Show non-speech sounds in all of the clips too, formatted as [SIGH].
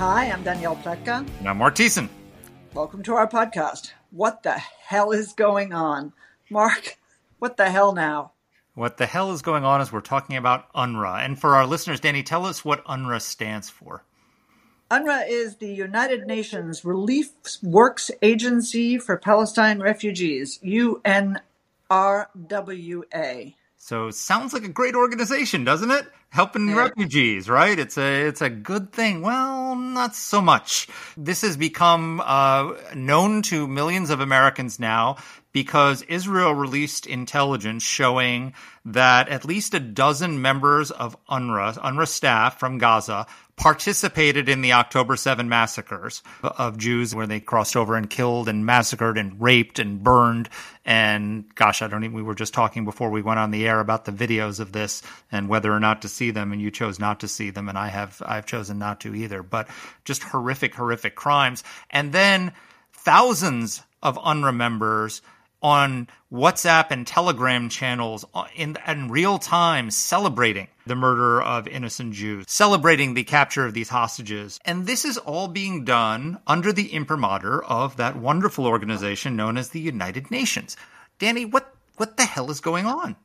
Hi, I'm Danielle Pletka. And I'm Mark Thiessen. Welcome to our podcast. What the hell is going on? Mark, what the hell now? What the hell is going on is we're talking about UNRWA. And for our listeners, Danny, tell us what UNRWA stands for. UNRWA is the United Nations Relief Works Agency for Palestine Refugees, UNRWA. So sounds like a great organization, doesn't it? Helping Yeah. refugees, right? It's a it's a good thing. Well, not so much. This has become uh, known to millions of Americans now because Israel released intelligence showing that at least a dozen members of UNRWA, UNRWA staff from Gaza, participated in the October 7 massacres of Jews where they crossed over and killed and massacred and raped and burned. And gosh, I don't even, we were just talking before we went on the air about the videos of this and whether or not to see them. And you chose not to see them. And I have, I've chosen not to either, but just horrific, horrific crimes. And then thousands of UNRWA members on WhatsApp and Telegram channels in, in real time celebrating the murder of innocent Jews, celebrating the capture of these hostages. And this is all being done under the imprimatur of that wonderful organization known as the United Nations. Danny, what, what the hell is going on?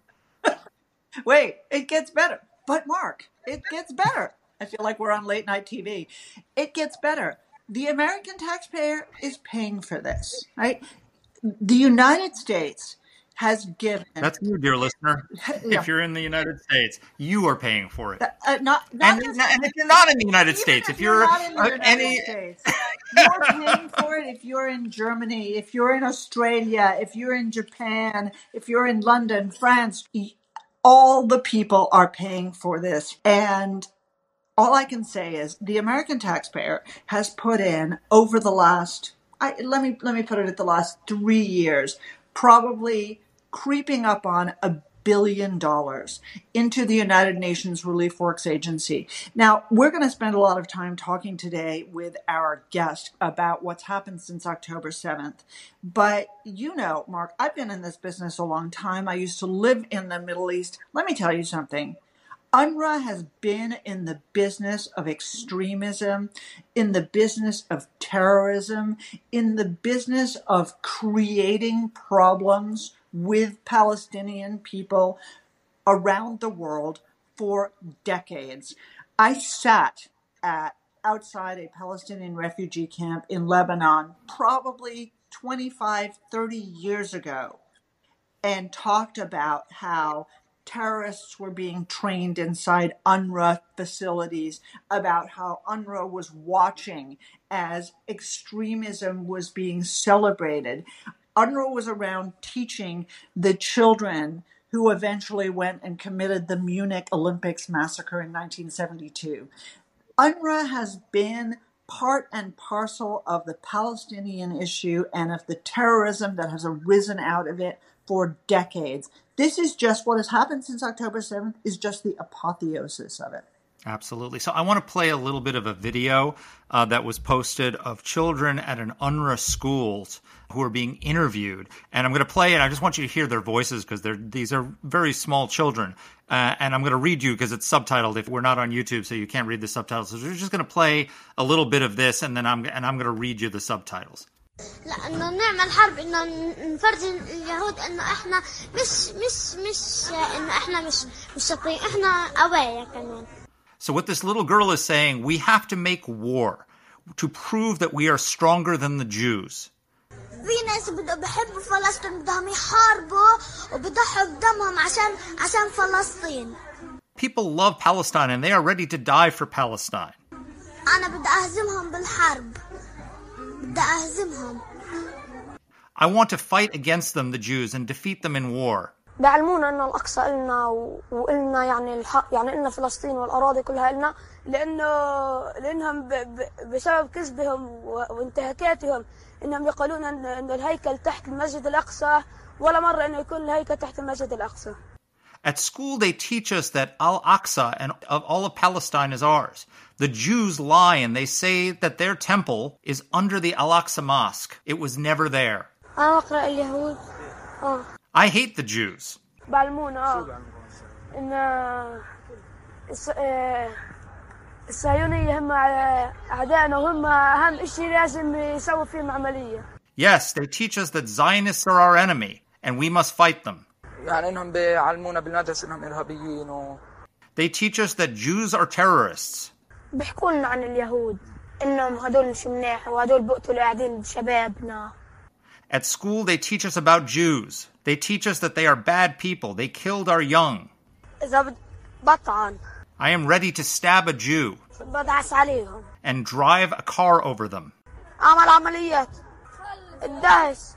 [LAUGHS] Wait, it gets better. But Mark, it gets better. I feel like we're on late night TV. It gets better. The American taxpayer is paying for this, right? The United States has given That's you, dear listener. Yeah. If you're in the United States, you are paying for it. uh, not, not And, and if you're not in the United States, if if you're, not in the uh, United any, States, [LAUGHS] you're paying for it if you're in Germany, if you're in Australia, if you're in Japan, if you're in London, France, all the people are paying for this. And all I can say is the American taxpayer has put in over the last I, let me let me put it at the last three years, probably creeping up on a billion dollars into the United Nations Relief Works Agency. Now, we're going to spend a lot of time talking today with our guest about what's happened since October 7th. But you know, Mark, I've been in this business a long time. I used to live in the Middle East. Let me tell you something. UNRWA has been in the business of extremism, in the business of terrorism, in the business of creating problems with Palestinian people around the world for decades. I sat at outside a Palestinian refugee camp in Lebanon probably 25, 30 years ago and talked about how terrorists were being trained inside UNRWA facilities, about how UNRWA was watching as extremism was being celebrated. UNRWA was around teaching the children who eventually went and committed the Munich Olympics massacre in 1972. UNRWA has been part and parcel of the Palestinian issue and of the terrorism that has arisen out of it for decades. This is just what has happened since October 7th, is just the apotheosis of it. Absolutely. So I want to play a little bit of a video uh, that was posted of children at an UNRWA schools who are being interviewed, and I'm going to play it. I just want you to hear their voices because these are very small children, uh, and I'm going to read you because it's subtitled. If we're not on YouTube, so you can't read the subtitles, so we're just going to play a little bit of this, and then I'm and I'm going to read you the subtitles. لانه نعمل حرب انه نفرجي اليهود انه احنا مش مش مش انه احنا مش مش شاطرين احنا قوايا كمان So what this little girl is saying, we have to make war to prove that we are stronger than the Jews. في ناس بدهم بحبوا فلسطين بدهم يحاربوا وبضحوا بدمهم عشان عشان فلسطين People love Palestine and they are ready to die for Palestine. انا بدي اهزمهم بالحرب بدي اهزمهم I want to fight against them, the Jews, and defeat them in war. بيعلمونا انه الأقصى إلنا و- وإلنا يعني الحق يعني إلنا فلسطين والأراضي كلها إلنا لأنه لأنهم ب... ب... بسبب كذبهم و... وانتهاكاتهم إنهم يقولون ان إن الهيكل تحت المسجد الأقصى ولا مرة إنه يكون الهيكل تحت المسجد الأقصى At school, they teach us that Al Aqsa and of all of Palestine is ours. The Jews lie and they say that their temple is under the Al Aqsa Mosque. It was never there. انا بقرا اليهود اه I hate the Jews. بعلمونا اه ان الس... آه، الصهيونية هم أعدائنا وهم أهم إشي لازم يسوي فيهم عملية Yes, they teach us that Zionists are our enemy and we must fight them. يعني انهم بيعلمونا بالمدرسه انهم ارهابيين و... They teach us that Jews are terrorists. بيحكوا لنا عن اليهود إنهم هدول مش منيح وهدول بقتلوا قاعدين شبابنا At school, they teach us about Jews. They teach us that they are bad people. They killed our young. إذا بت- بطعن I am ready to stab a Jew بدعس عليهم and drive a car over them. أعمل عمليات الدهس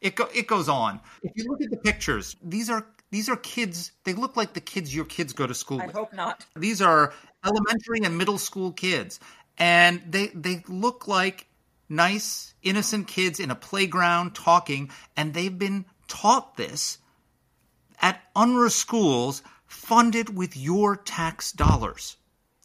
It go, it goes on. If you look at the pictures, these are these are kids. They look like the kids your kids go to school I with. hope not. These are elementary and middle school kids, and they they look like nice, innocent kids in a playground talking, and they've been taught this at UNRWA schools funded with your tax dollars.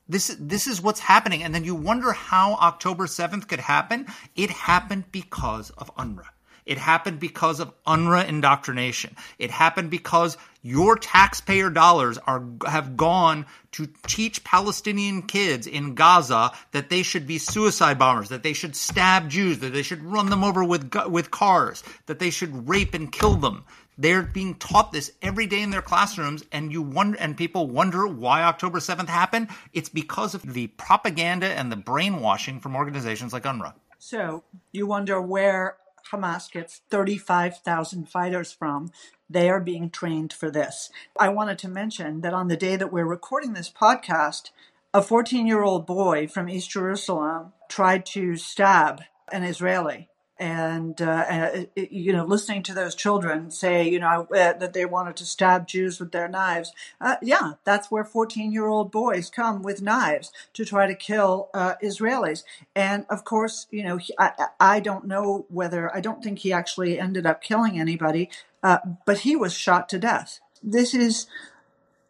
This this is what's happening, and then you wonder how October seventh could happen. It happened because of UNRWA. It happened because of UNRWA indoctrination. It happened because your taxpayer dollars are have gone to teach Palestinian kids in Gaza that they should be suicide bombers, that they should stab Jews, that they should run them over with with cars, that they should rape and kill them. They're being taught this every day in their classrooms, and you wonder, and people wonder why October 7th happened. It's because of the propaganda and the brainwashing from organizations like UNRWA. So you wonder where Hamas gets 35,000 fighters from. They are being trained for this. I wanted to mention that on the day that we're recording this podcast, a 14 year old boy from East Jerusalem tried to stab an Israeli. And, uh, uh, you know, listening to those children say, you know, uh, that they wanted to stab Jews with their knives. Uh, yeah, that's where 14 year old boys come with knives to try to kill uh, Israelis. And of course, you know, he, I, I don't know whether, I don't think he actually ended up killing anybody, but he was shot to death. This is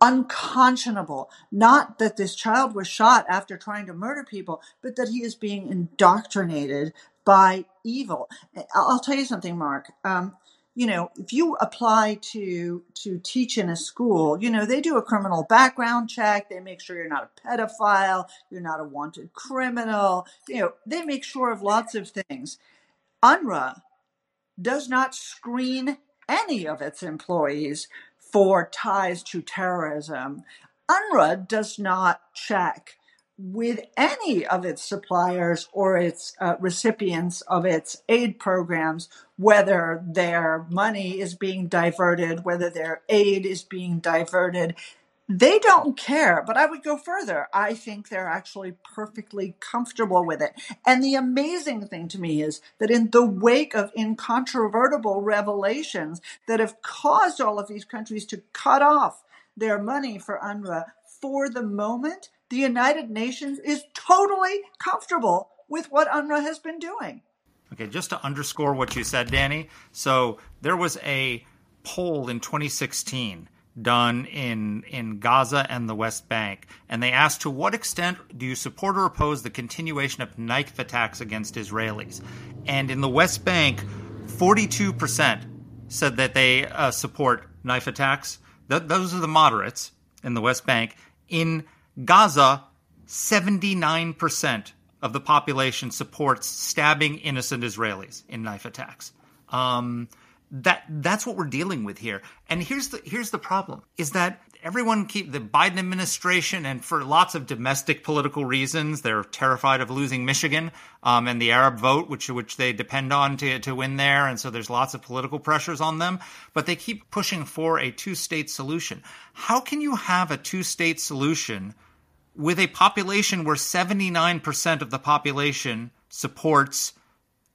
unconscionable. Not that this child was shot after trying to murder people, but that he is being indoctrinated by evil. I'll tell you something, Mark. Um, you know, if you apply to to teach in a school, you know they do a criminal background check. They make sure you're not a pedophile, you're not a wanted criminal. You know, they make sure of lots of things. UNRWA does not screen any of its employees for ties to terrorism. UNRWA does not check with any of its suppliers or its uh, recipients of its aid programs whether their money is being diverted, whether their aid is being diverted. They don't care, but I would go further. I think they're actually perfectly comfortable with it. And the amazing thing to me is that in the wake of incontrovertible revelations that have caused all of these countries to cut off their money for UNRWA, for the moment, the United Nations is totally comfortable with what UNRWA has been doing. Okay, just to underscore what you said, Danny. So there was a poll in 2016 done in in Gaza and the West Bank, and they asked to what extent do you support or oppose the continuation of knife attacks against Israelis? And in the West Bank, 42% said that they uh, support knife attacks. Th- those are the moderates in the West Bank. In Gaza, 79% of the population supports stabbing innocent Israelis in knife attacks. Um, that that's what we're dealing with here. And here's the here's the problem: is that everyone keep the Biden administration, and for lots of domestic political reasons, they're terrified of losing Michigan um, and the Arab vote, which which they depend on to to win there, and so there's lots of political pressures on them. But they keep pushing for a two state solution. How can you have a two state solution with a population where 79% of the population supports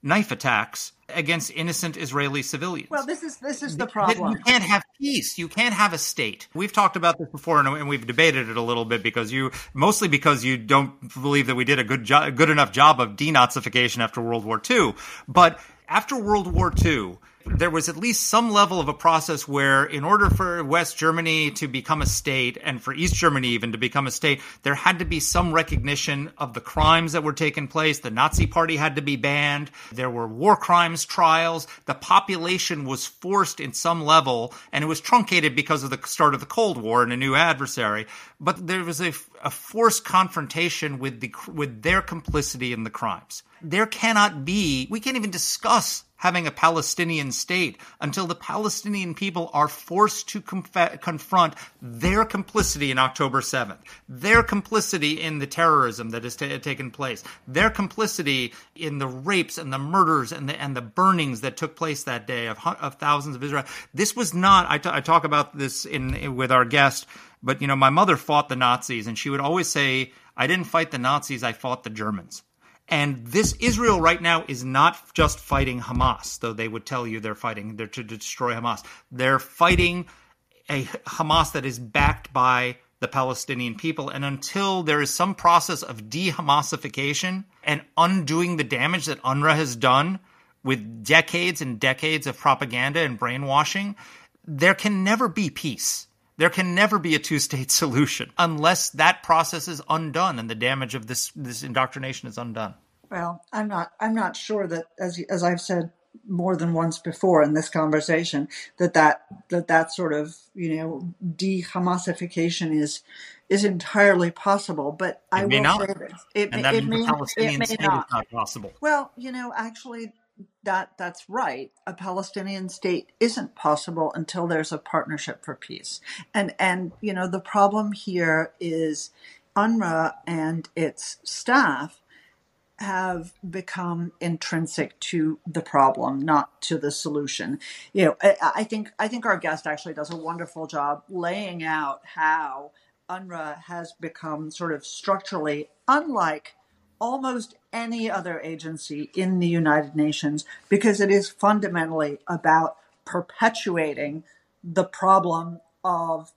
knife attacks against innocent Israeli civilians. Well, this is this is the problem. You can't have peace. You can't have a state. We've talked about this before, and we've debated it a little bit because you, mostly because you don't believe that we did a good job, good enough job of denazification after World War II. But after World War II, there was at least some level of a process where, in order for West Germany to become a state and for East Germany even to become a state, there had to be some recognition of the crimes that were taking place. The Nazi Party had to be banned. There were war crimes trials. The population was forced in some level, and it was truncated because of the start of the Cold War and a new adversary. But there was a, a forced confrontation with the with their complicity in the crimes. There cannot be. We can't even discuss having a Palestinian state until the Palestinian people are forced to conf- confront their complicity in October 7th, their complicity in the terrorism that has t- taken place, their complicity in the rapes and the murders and the, and the burnings that took place that day of, of thousands of Israel. This was not, I, t- I talk about this in, in with our guest, but you know, my mother fought the Nazis and she would always say, I didn't fight the Nazis, I fought the Germans. And this Israel right now is not just fighting Hamas, though they would tell you they're fighting they're to destroy Hamas. They're fighting a Hamas that is backed by the Palestinian people. And until there is some process of de-Hamasification and undoing the damage that UNRWA has done with decades and decades of propaganda and brainwashing, there can never be peace. There can never be a two-state [LAUGHS] solution unless that process is undone and the damage of this this indoctrination is undone. Well, I'm not. I'm not sure that, as as I've said more than once before in this conversation, that that that that sort of you know de-Hamasification is is entirely possible. But I It may will not. say this: it, And that it means may it may not. not possible. Well, you know, actually, that that's right. A Palestinian state isn't possible until there's a partnership for peace. And and you know, the problem here is UNRWA and its staff have become intrinsic to the problem, not to the solution. You know, I, I think I think our guest actually does a wonderful job laying out how UNRWA has become sort of structurally unlike almost any other agency in the United Nations because it is fundamentally about perpetuating the problem of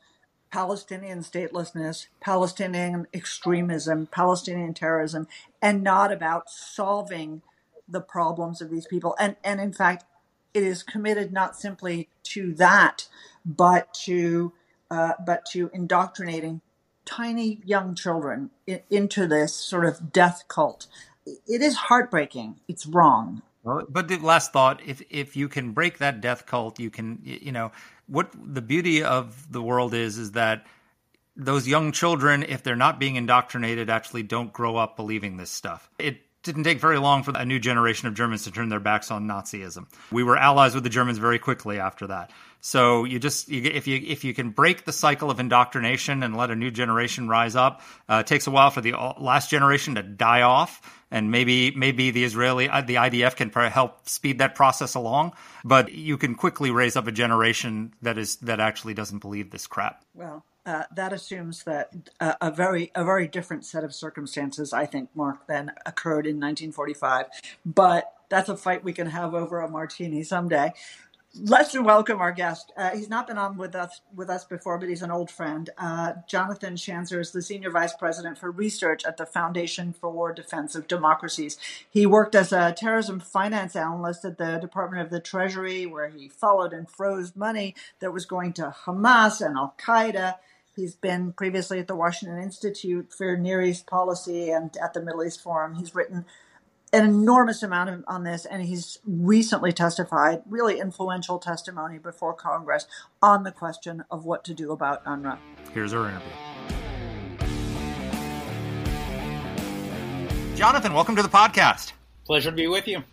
Palestinian statelessness, Palestinian extremism, Palestinian terrorism, and not about solving the problems of these people. And, and in fact, it is committed not simply to that, but to uh, but to indoctrinating tiny young children into this sort of death cult. It is heartbreaking. It's wrong. But the last thought: if if you can break that death cult, you can. You know what the beauty of the world is is that those young children, if they're not being indoctrinated, actually don't grow up believing this stuff. It didn't take very long for a new generation of Germans to turn their backs on Nazism. We were allies with the Germans very quickly after that. So you just you, if you if you can break the cycle of indoctrination and let a new generation rise up, uh, it takes a while for the last generation to die off, and maybe maybe the Israeli uh, the IDF can help speed that process along. But you can quickly raise up a generation that is that actually doesn't believe this crap. Well, uh, that assumes that uh, a very a very different set of circumstances, I think, Mark, than occurred in 1945. But that's a fight we can have over a martini someday. Let's welcome our guest. Uh, he's not been on with us with us before, but he's an old friend. Uh, Jonathan Schanzer is the senior vice president for research at the Foundation for Defense of Democracies. He worked as a terrorism finance analyst at the Department of the Treasury, where he followed and froze money that was going to Hamas and Al Qaeda. He's been previously at the Washington Institute for Near East Policy and at the Middle East Forum. He's written an enormous amount of, on this, and he's recently testified, really influential testimony before Congress on the question of what to do about UNRWA. Here's our interview. Jonathan, welcome to the podcast. Pleasure to be with you.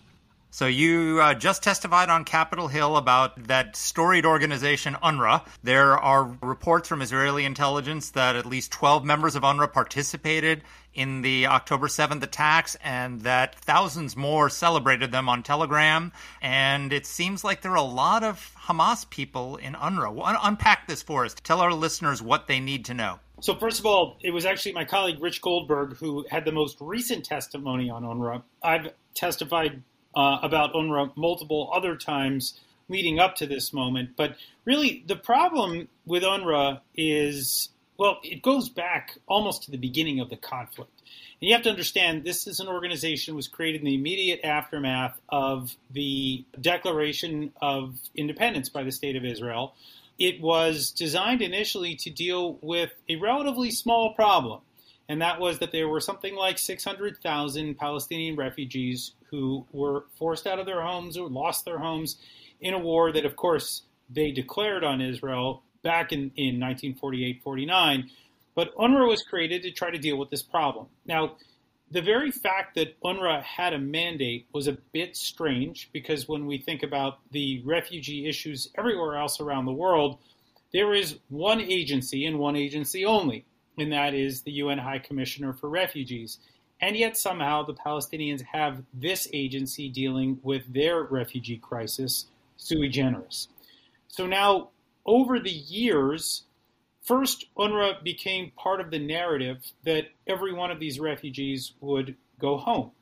So you uh, just testified on Capitol Hill about that storied organization UNRWA. There are reports from Israeli intelligence that at least 12 members of UNRWA participated in the October 7th attacks and that thousands more celebrated them on Telegram. And it seems like there are a lot of Hamas people in UNRWA. unpack this for us. Tell our listeners what they need to know. So, first of all, it was actually my colleague Rich Goldberg who had the most recent testimony on UNRWA. I've testified uh, about UNRWA multiple other times leading up to this moment. But really, the problem with UNRWA is well, it goes back almost to the beginning of the conflict. And you have to understand this is an organization was created in the immediate aftermath of the Declaration of Independence by the State of Israel. It was designed initially to deal with a relatively small problem, and that was that there were something like 600,000 Palestinian refugees who were forced out of their homes or lost their homes in a war that, of course, they declared on Israel back in, in 1948 49. But UNRWA was created to try to deal with this problem. Now, the very fact that UNRWA had a mandate was a bit strange because when we think about the refugee issues everywhere else around the world, there is one agency and one agency only, and that is the UN High Commissioner for Refugees. And yet, somehow, the Palestinians have this agency dealing with their refugee crisis sui generis. So now, over the years, first, UNRWA became part of the narrative that every one of these refugees would go home.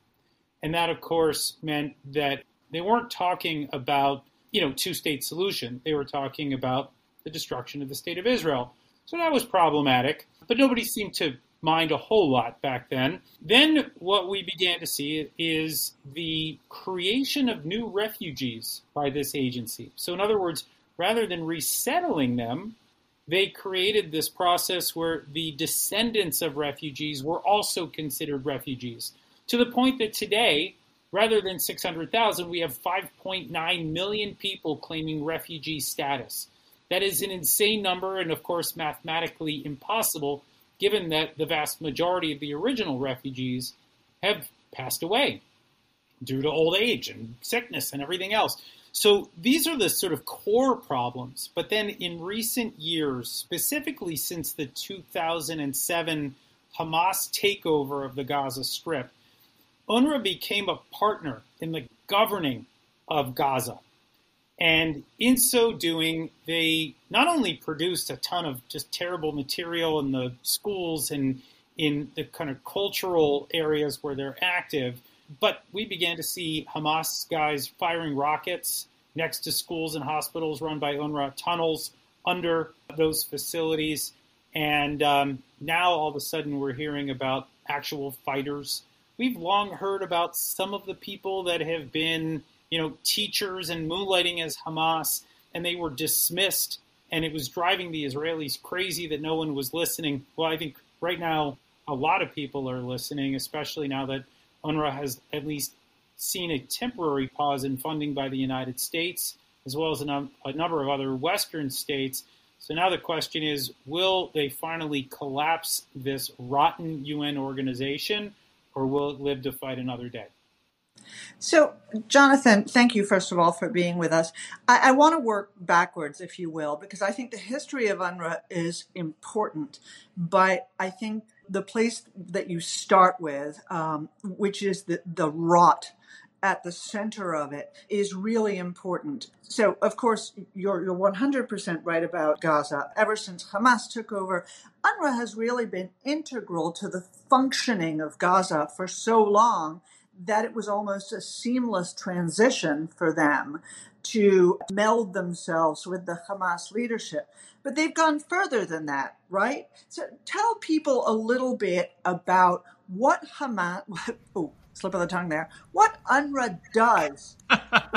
And that, of course, meant that they weren't talking about, you know, two-state solution. They were talking about the destruction of the state of Israel. So that was problematic, but nobody seemed to mind a whole lot back then. Then what we began to see is the creation of new refugees by this agency. So, in other words, rather than resettling them, they created this process where the descendants of refugees were also considered refugees. To the point that today, rather than 600,000, we have 5.9 million people claiming refugee status. That is an insane number and, of course, mathematically impossible given that the vast majority of the original refugees have passed away due to old age and sickness and everything else. So these are the sort of core problems. But then in recent years, specifically since the 2007 Hamas takeover of the Gaza Strip, UNRWA became a partner in the governing of Gaza. And in so doing, they not only produced a ton of just terrible material in the schools and in the kind of cultural areas where they're active, but we began to see Hamas guys firing rockets next to schools and hospitals run by UNRWA, tunnels under those facilities. And um, now all of a sudden we're hearing about actual fighters. We've long heard about some of the people that have been you know, teachers and moonlighting as Hamas, and they were dismissed. And it was driving the Israelis crazy that no one was listening. Well, I think right now a lot of people are listening, especially now that UNRWA has at least seen a temporary pause in funding by the United States, as well as a, num- a number of other Western states. So now the question is will they finally collapse this rotten UN organization, or will it live to fight another day? So, Jonathan, thank you, first of all, for being with us. I, I want to work backwards, if you will, because I think the history of UNRWA is important. But I think the place that you start with, um, which is the, the rot at the center of it is really important. So, of course, you're, you're 100% right about Gaza. Ever since Hamas took over, UNRWA has really been integral to the functioning of Gaza for so long that it was almost a seamless transition for them to meld themselves with the Hamas leadership. But they've gone further than that, right? So tell people a little bit about what Hamas, [LAUGHS] oh, slip of the tongue there, what UNRWA does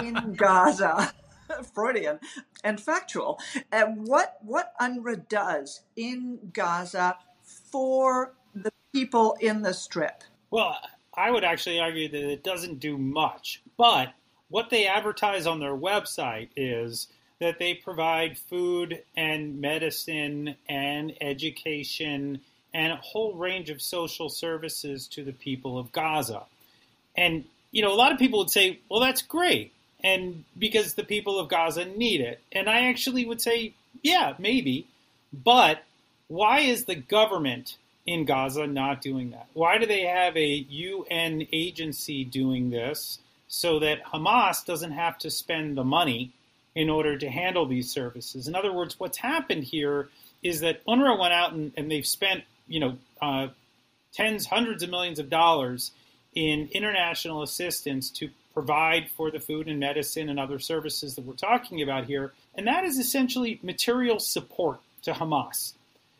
in [LAUGHS] Gaza. [LAUGHS] Freudian and factual. And what what UNRWA does in Gaza for the people in the strip. Well, I would actually argue that it doesn't do much. But what they advertise on their website is that they provide food and medicine and education and a whole range of social services to the people of Gaza. And you know, a lot of people would say, well, that's great. And because the people of Gaza need it. And I actually would say, yeah, maybe. But why is the government in Gaza not doing that? Why do they have a UN agency doing this so that Hamas doesn't have to spend the money in order to handle these services? In other words, what's happened here is that UNRWA went out and, and they've spent, you know, uh, tens, hundreds of millions of dollars in international assistance to provide for the food and medicine and other services that we're talking about here. And that is essentially material support to Hamas.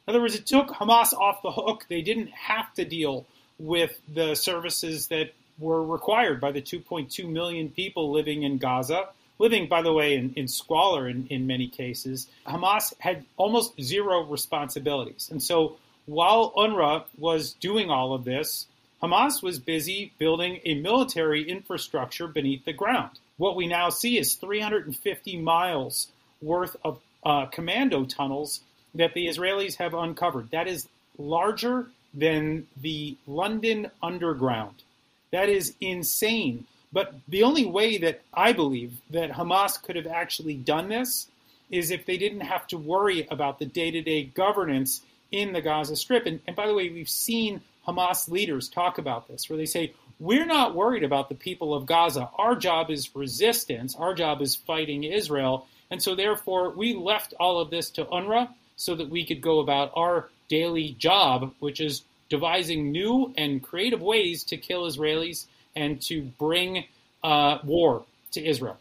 In other words, it took Hamas off the hook. They didn't have to deal with the services that were required by the 2.2 million people living in Gaza, living, by the way, in, in squalor in, in many cases. Hamas had almost zero responsibilities. And so while UNRWA was doing all of this, Hamas was busy building a military infrastructure beneath the ground. What we now see is 350 miles worth of uh, commando tunnels that the Israelis have uncovered. That is larger than the London Underground. That is insane. But the only way that I believe that Hamas could have actually done this is if they didn't have to worry about the day to day governance in the Gaza Strip. And, and by the way, we've seen Hamas leaders talk about this, where they say, We're not worried about the people of Gaza. Our job is resistance, our job is fighting Israel. And so, therefore, we left all of this to UNRWA so that we could go about our daily job, which is devising new and creative ways to kill Israelis and to bring uh, war to Israel.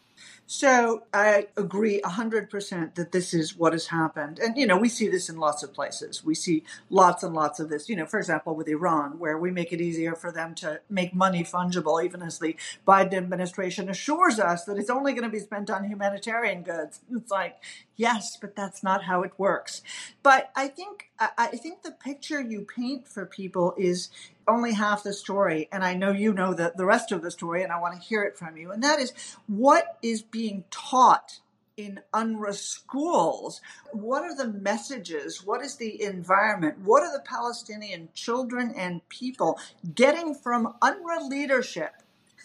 So I agree 100% that this is what has happened. And, you know, we see this in lots of places. We see lots and lots of this, you know, for example, with Iran, where we make it easier for them to make money fungible, even as the Biden administration assures us that it's only going to be spent on humanitarian goods. It's like, yes, but that's not how it works. But I think, I think the picture you paint for people is only half the story, and I know you know the, the rest of the story, and I want to hear it from you. And that is what is being taught in UNRWA schools? What are the messages? What is the environment? What are the Palestinian children and people getting from UNRWA leadership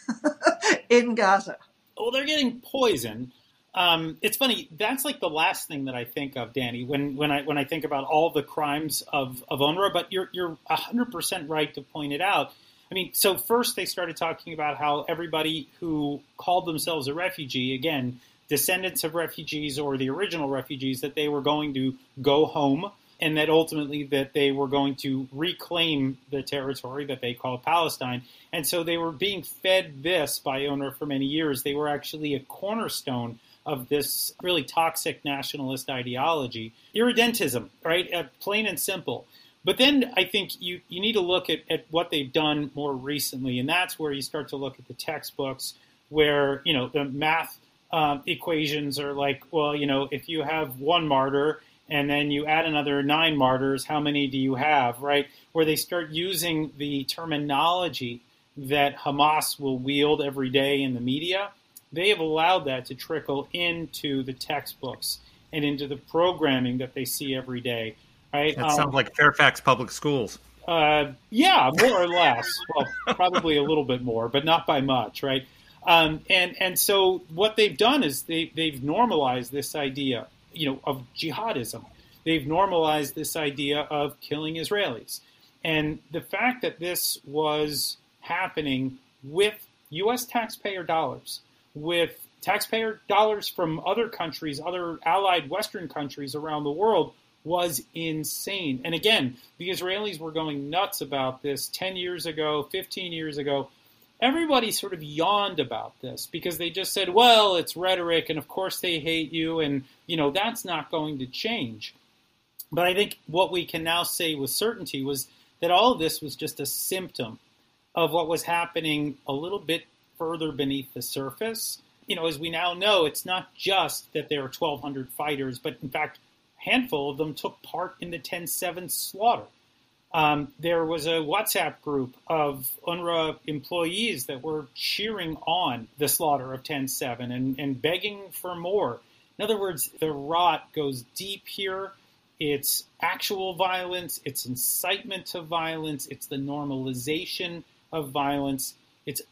[LAUGHS] in Gaza? Well, they're getting poison um, it's funny. That's like the last thing that I think of, Danny, when, when I when I think about all the crimes of, of UNRWA. But you're you're hundred percent right to point it out. I mean, so first they started talking about how everybody who called themselves a refugee, again, descendants of refugees or the original refugees, that they were going to go home and that ultimately that they were going to reclaim the territory that they called Palestine. And so they were being fed this by UNRWA for many years. They were actually a cornerstone of this really toxic nationalist ideology. Irredentism, right? Uh, plain and simple. But then I think you, you need to look at, at what they've done more recently, and that's where you start to look at the textbooks where, you know, the math um, equations are like, well, you know, if you have one martyr and then you add another nine martyrs, how many do you have, right? Where they start using the terminology that Hamas will wield every day in the media they have allowed that to trickle into the textbooks and into the programming that they see every day. Right? That um, sounds like Fairfax Public Schools. Uh, yeah, more or less. well, probably a little bit more, but not by much, right? Um, and and so what they've done is they they've normalized this idea, you know, of jihadism. They've normalized this idea of killing Israelis, and the fact that this was happening with U.S. taxpayer dollars, with taxpayer dollars from other countries, other allied Western countries around the world, was insane. And again, the Israelis were going nuts about this 10 years ago, 15 years ago. Everybody sort of yawned about this because they just said, well, it's rhetoric, and of course they hate you, and, you know, that's not going to change. But I think what we can now say with certainty was that all of this was just a symptom of what was happening a little bit further beneath the surface. You know, as we now know, it's not just that there are 1,200 fighters, but in fact, a handful of them took part in the 10 7 slaughter. Um, there was a WhatsApp group of UNRWA employees that were cheering on the slaughter of 10 7 and, and begging for more. In other words, the rot goes deep here. It's actual violence, it's incitement to violence, it's the normalization of violence. It's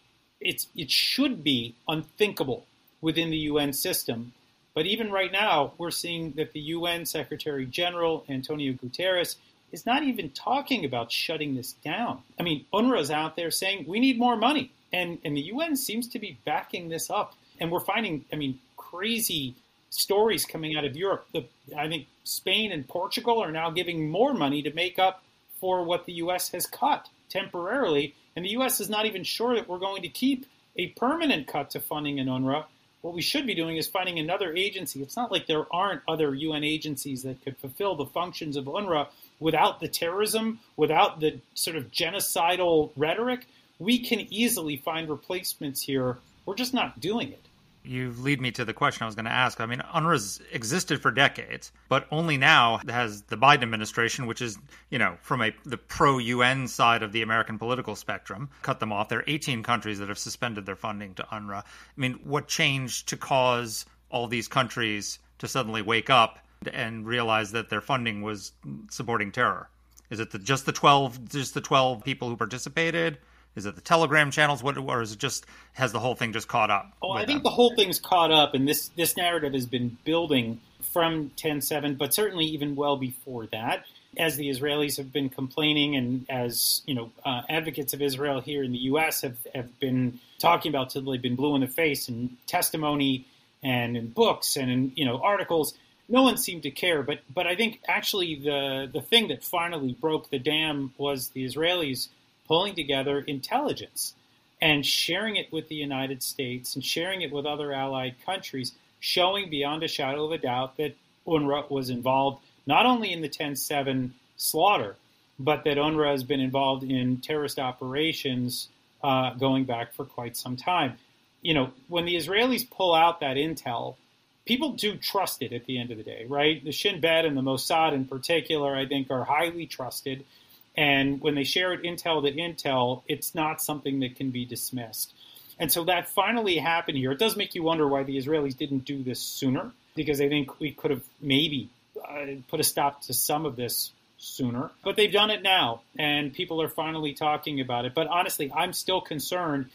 it's it should be unthinkable within the UN system. But even right now, we're seeing that the UN Secretary General Antonio Guterres is not even talking about shutting this down. I mean, UNRWA is out there saying we need more money, and and the UN seems to be backing this up. And we're finding, I mean, crazy stories coming out of Europe. The, I think Spain and Portugal are now giving more money to make up for what the U.S. has cut temporarily, and the U.S. is not even sure that we're going to keep a permanent cut to funding in UNRWA. What we should be doing is finding another agency. It's not like there aren't other UN agencies that could fulfill the functions of UNRWA without the terrorism, without the sort of genocidal rhetoric. We can easily find replacements here. We're just not doing it you lead me to the question I was going to ask. I mean, UNRWA's existed for decades, but only now has the Biden administration, which is, you know, from a the pro UN side of the American political spectrum, cut them off. There are 18 countries that have suspended their funding to UNRWA. I mean, what changed to cause all these countries to suddenly wake up and realize that their funding was supporting terror? Is it the, just the 12 just the 12 people who participated? Is it the Telegram channels? What, or is it just has the whole thing just caught up? Oh, I think them? the whole thing's caught up, and this this narrative has been building from 10-7, but certainly even well before that. As the Israelis have been complaining, and as you know, uh, advocates of Israel here in the U.S. have have been talking about till they've been blue in the face and testimony and in books and in you know articles. No one seemed to care, but but I think actually the the thing that finally broke the dam was the Israelis pulling together intelligence and sharing it with the United States and sharing it with other allied countries, showing beyond a shadow of a doubt that UNRWA was involved not only in the 10 7 slaughter, but that UNRWA has been involved in terrorist operations uh, going back for quite some time. You know, when the Israelis pull out that intel, people do trust it at the end of the day, right? The Shin Bet and the Mossad in particular, I think, are highly trusted. And when they share it intel to intel, it's not something that can be dismissed. And so that finally happened here. It does make you wonder why the Israelis didn't do this sooner, because I think we could have maybe uh, put a stop to some of this sooner. But they've done it now, and people are finally talking about it. But honestly, I'm still concerned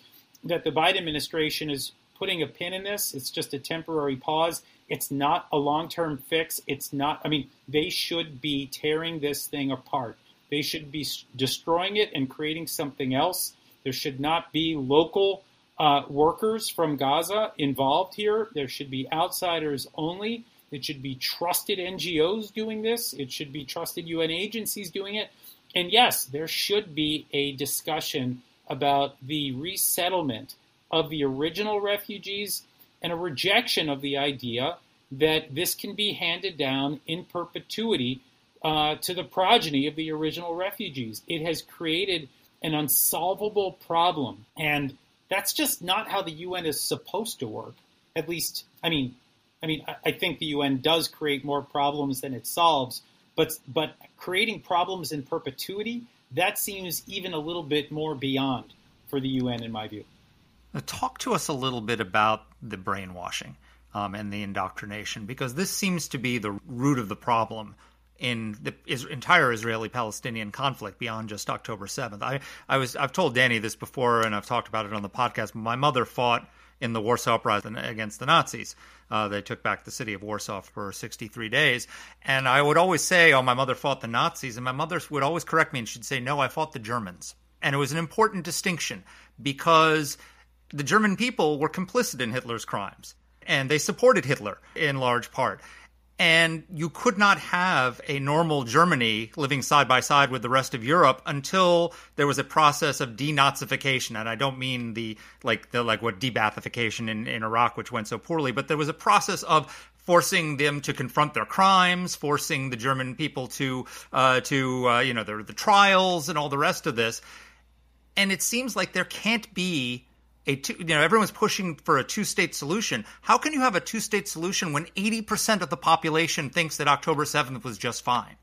that the Biden administration is putting a pin in this. It's just a temporary pause. It's not a long term fix. It's not, I mean, they should be tearing this thing apart. They should be destroying it and creating something else. There should not be local uh, workers from Gaza involved here. There should be outsiders only. It should be trusted NGOs doing this. It should be trusted UN agencies doing it. And yes, there should be a discussion about the resettlement of the original refugees and a rejection of the idea that this can be handed down in perpetuity uh, to the progeny of the original refugees. It has created an unsolvable problem. And that's just not how the UN is supposed to work. At least, I mean, I mean, I think the UN does create more problems than it solves, but but creating problems in perpetuity that seems even a little bit more beyond for the UN, in my view. Talk to us a little bit about the brainwashing um, and the indoctrination, because this seems to be the root of the problem in the entire Israeli-Palestinian conflict beyond just October 7th. I, I was I've told Danny this before, and I've talked about it on the podcast. My mother fought in the Warsaw Uprising against the Nazis. Uh, they took back the city of Warsaw for 63 days, and I would always say, "Oh, my mother fought the Nazis," and my mother would always correct me, and she'd say, "No, I fought the Germans." And it was an important distinction because the German people were complicit in Hitler's crimes and they supported Hitler in large part and you could not have a normal Germany living side by side with the rest of Europe until there was a process of denazification. And I don't mean the like the like what debathification in, in Iraq, which went so poorly, but there was a process of forcing them to confront their crimes, forcing the German people to uh, to uh, you know the, the trials and all the rest of this. And it seems like there can't be a two, you know everyone's pushing for a two-state solution. How can you have a two-state solution when 80% of the population thinks that October 7th was just fine?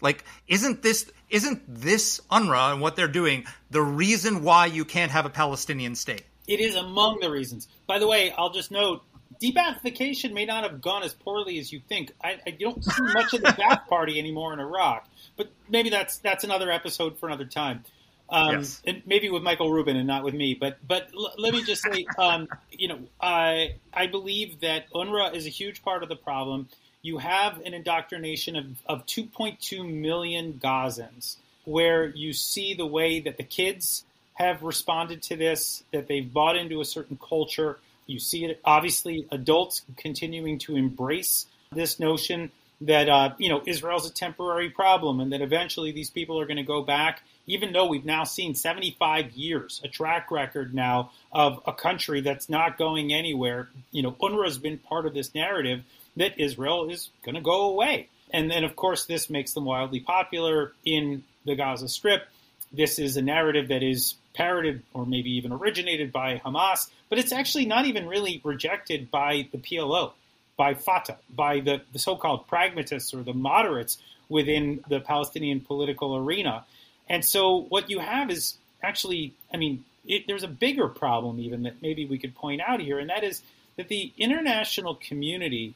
Like isn't this isn't this UNRWA and what they're doing the reason why you can't have a Palestinian state? It is among the reasons. By the way, I'll just note debathification may not have gone as poorly as you think. I, I don't see much of the [LAUGHS] Ba'ath Party anymore in Iraq, but maybe that's that's another episode for another time. Um, Yes. and maybe with Michael Rubin and not with me, but but l- let me just say, um, you know, I I believe that UNRWA is a huge part of the problem. You have an indoctrination of, of 2.2 million Gazans, where you see the way that the kids have responded to this, that they've bought into a certain culture. You see it, obviously, adults continuing to embrace this notion that uh, you know Israel's a temporary problem, and that eventually these people are going to go back. Even though we've now seen 75 years, a track record now of a country that's not going anywhere, you know, UNRWA has been part of this narrative that Israel is going to go away. And then, of course, this makes them wildly popular in the Gaza Strip. This is a narrative that is parroted or maybe even originated by Hamas, but it's actually not even really rejected by the PLO, by Fatah, by the, the so called pragmatists or the moderates within the Palestinian political arena. And so what you have is actually, I mean, it, there's a bigger problem even that maybe we could point out here, and that is that the international community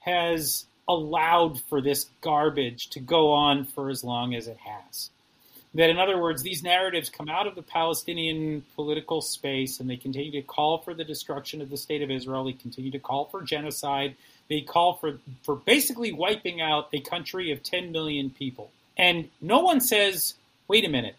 has allowed for this garbage to go on for as long as it has. That, in other words, these narratives come out of the Palestinian political space and they continue to call for the destruction of the state of Israel. They continue to call for genocide. They call for, for basically wiping out a country of 10 million people. And no one says, wait a minute,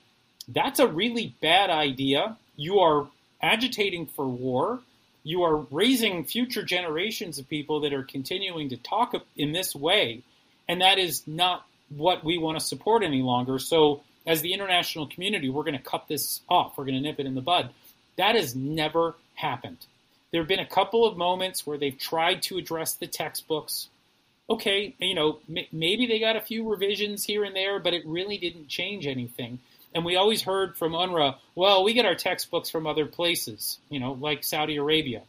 that's a really bad idea. You are agitating for war. You are raising future generations of people that are continuing to talk in this way. And that is not what we want to support any longer. So, as the international community, we're going to cut this off. We're going to nip it in the bud. That has never happened. There have been a couple of moments where they've tried to address the textbooks. Okay, you know, m- maybe they got a few revisions here and there, but it really didn't change anything. And we always heard from UNRWA, well, we get our textbooks from other places, you know, like Saudi Arabia.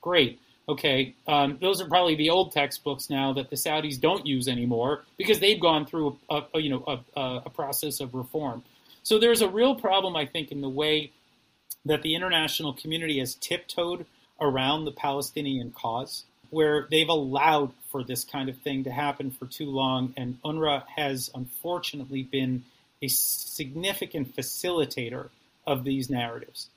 Great. Okay, um, those are probably the old textbooks now that the Saudis don't use anymore because they've gone through a, a you know a, a process of reform. So there's a real problem, I think, in the way that the international community has tiptoed around the Palestinian cause, where they've allowed for this kind of thing to happen for too long, and UNRWA has unfortunately been a significant facilitator of these narratives.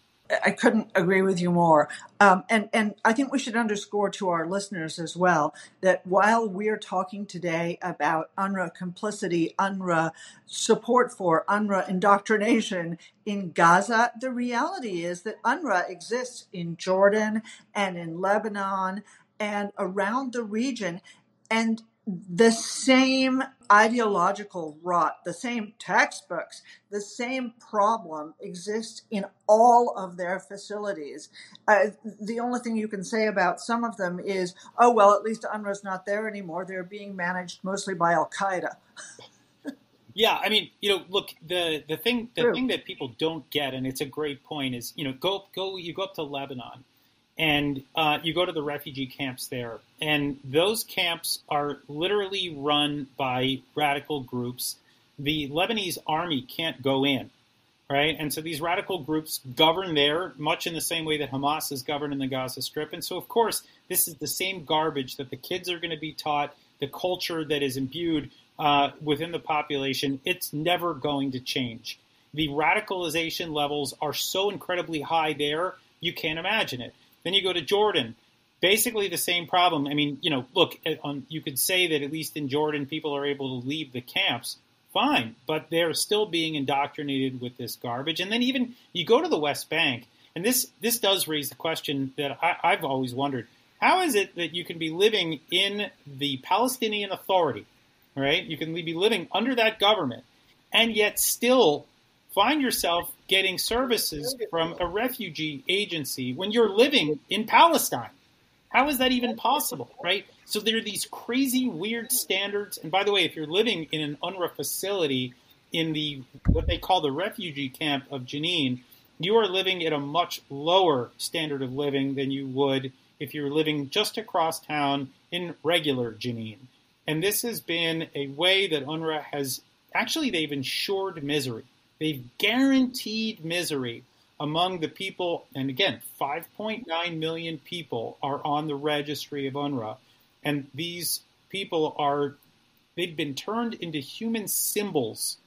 I couldn't agree with you more. Um, and, and I think we should underscore to our listeners as well that while we're talking today about UNRWA complicity, UNRWA support for UNRWA indoctrination in Gaza, the reality is that UNRWA exists in Jordan and in Lebanon and around the region. And the same ideological rot, the same textbooks, the same problem exists in all of their facilities. Uh, the only thing you can say about some of them is, oh, well, at least UNRWA's not there anymore. They're being managed mostly by Al Qaeda. Yeah, I mean, you know, look, the the thing the True. thing that people don't get, and it's a great point, is you know, go go you go up to Lebanon, and uh, you go to the refugee camps there, and those camps are literally run by radical groups. The Lebanese army can't go in, right? And so these radical groups govern there, much in the same way that Hamas is governed in the Gaza Strip. And so, of course, this is the same garbage that the kids are going to be taught, the culture that is imbued uh, within the population. It's never going to change. The radicalization levels are so incredibly high there, you can't imagine it. Then you go to Jordan. Basically the same problem. I mean, you know, look, eh, on, you could say that at least in Jordan, people are able to leave the camps. Fine, but they're still being indoctrinated with this garbage. And then even you go to the West Bank, and this this does raise the question that I, I've always wondered: How is it that you can be living in the Palestinian Authority, right? You can be living under that government, and yet still find yourself getting services from a refugee agency when you're living in Palestine. How is that even possible, right? So there are these crazy, weird standards. And by the way, if you're living in an UNRWA facility in the what they call the refugee camp of Jenin, you are living at a much lower standard of living than you would if you were living just across town in regular Jenin. And this has been a way that UNRWA has actually they've ensured misery. They've guaranteed misery among the people, and again, 5.9 million people are on the registry of UNRWA, and these people are, they've been turned into human symbols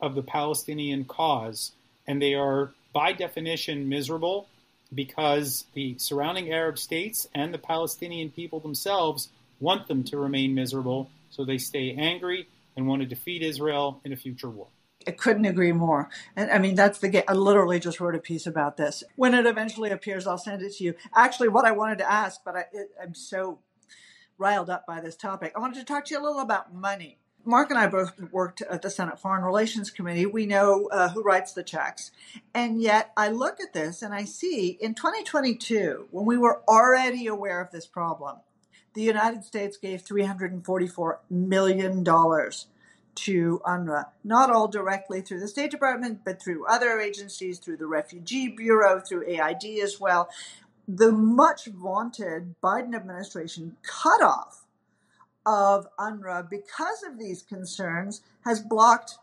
of the Palestinian cause and they are by definition miserable because the surrounding Arab states and the Palestinian people themselves want them to remain miserable, so they stay angry and want to defeat Israel in a future war. I couldn't agree more. And I mean, that's the game. I literally just wrote a piece about this. When it eventually appears, I'll send it to you. Actually, what I wanted to ask, but I, it, I'm so riled up by this topic, I wanted to talk to you a little about money. Marc and I both worked at the Senate Foreign Relations Committee. We know uh, who writes the checks. And yet I look at this and I see in 2022, when we were already aware of this problem, the United States gave $344 million to UNRWA, not all directly through the State Department, but through other agencies, through the Refugee Bureau, through AID as well. The much vaunted Biden administration cutoff of UNRWA because of these concerns has blocked,